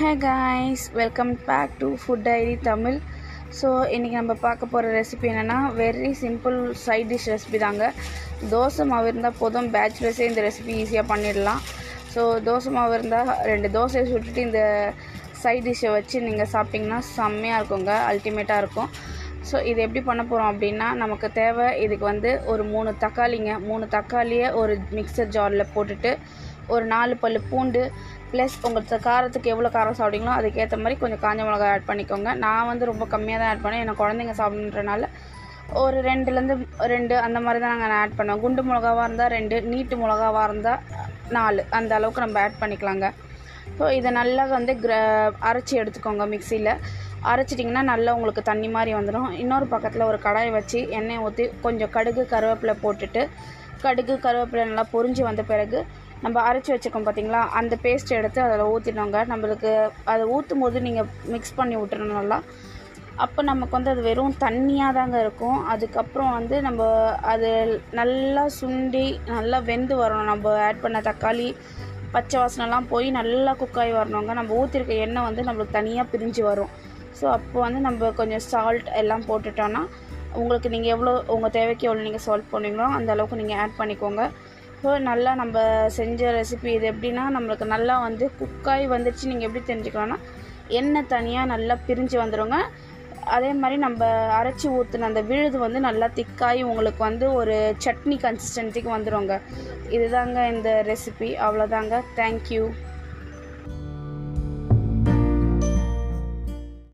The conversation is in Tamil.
Hey guys welcome back to food diary Tamil so இன்றைக்கி நம்ம பார்க்க போகிற ரெசிபி என்னென்னா very simple side dish recipe தாங்க. தோசை மாவு இருந்தால் போதும் பேச்சுலர்ஸே இந்த ரெசிபி ஈஸியாக பண்ணிடலாம். ஸோ தோசை மாவு இருந்தால் ரெண்டு தோசையை சுட்டுட்டு இந்த சைட் டிஷ்ஷை வச்சு நீங்கள் சாப்பிட்டிங்கன்னா செம்மையாக இருக்குங்க அல்டிமேட்டாக இருக்கும். ஸோ இது எப்படி பண்ண போகிறோம் அப்படின்னா நமக்கு தேவை இதுக்கு வந்து ஒரு மூணு தக்காளிங்க. மூணு தக்காளியை ஒரு மிக்சர் ஜாரில் போட்டுட்டு ஒரு நாலு பல் பூண்டு ப்ளஸ் உங்களுக்கு காரத்துக்கு எவ்வளோ காரம் சாப்பிட்டீங்களோ அதுக்கேற்ற மாதிரி கொஞ்சம் காஞ்ச மிளகாய் ஆட் பண்ணிக்கோங்க. நான் வந்து ரொம்ப கம்மியாக தான் ஆட் பண்ணேன் ஏன்னா குழந்தைங்க சாப்பிட்றனால ஒரு ரெண்டுலேருந்து ரெண்டு அந்த மாதிரி தான் நாங்கள் ஆட் பண்ணுவோம். குண்டு மிளகாவாக இருந்தால் ரெண்டு நீட்டு மிளகாவாக இருந்தால் நாலு. அந்த அளவுக்கு நம்ம ஆட் பண்ணிக்கலாங்க. ஸோ இதை நல்லா வந்து கிர அரைச்சி எடுத்துக்கோங்க மிக்சியில் அரைச்சிட்டிங்கன்னா நல்லா உங்களுக்கு தண்ணி மாதிரி வந்துடும் இன்னொரு பக்கத்தில் ஒரு கடாயை வச்சு எண்ணெய் ஊற்றி கொஞ்சம் கடுகு கருவேப்பிலை போட்டுட்டு கடுகு கருவேப்பிலை நல்லா பொரிஞ்சு வந்த பிறகு நம்ம அரைச்சி வச்சுக்கோம் பார்த்தீங்களா? அந்த பேஸ்ட் எடுத்து அதில் ஊற்றினோங்க நம்மளுக்கு அதை ஊற்றும் போது நீங்கள் மிக்ஸ் பண்ணி விட்டுறணும் நல்லா அப்போ நமக்கு வந்து அது வெறும் தண்ணியாக தாங்க இருக்கும். அதுக்கப்புறம் வந்து நம்ம அது நல்லா சுண்டி நல்லா வெந்து வரணும். நம்ம ஆட் பண்ண தக்காளி பச்சை வாசனைலாம் போய் நல்லா குக்காகி வரணுங்க. நம்ம ஊற்றிருக்க எண்ணெய் வந்து நம்மளுக்கு தனியாக பிரிஞ்சு வரும். ஸோ அப்போ வந்து நம்ம கொஞ்சம் சால்ட் எல்லாம் போட்டுட்டோன்னா உங்களுக்கு நீங்கள் எவ்வளோ உங்கள் தேவைக்கு எவ்வளோ நீங்கள் சால்ட் பண்ணுவீங்களோ அந்த அளவுக்கு நீங்கள் ஆட் பண்ணிக்கோங்க. நல்லா நம்ம செஞ்ச ரெசிபி இது எப்படின்னா நம்மளுக்கு நல்லா வந்து குக்காய் வந்துடுச்சு நீங்கள் எப்படி தெரிஞ்சுக்கலாம்னா எண்ணெய் தனியாக நல்லா பிரிஞ்சு வந்துடுங்க அதே மாதிரி நம்ம அரைச்சி ஊற்றின அந்த விழுது வந்து நல்லா திக்காகி உங்களுக்கு வந்து ஒரு சட்னி கன்சிஸ்டன்சிக்கு வந்துடுங்க இதுதாங்க இந்த ரெசிபி அவ்வளோதாங்க. தேங்க்யூ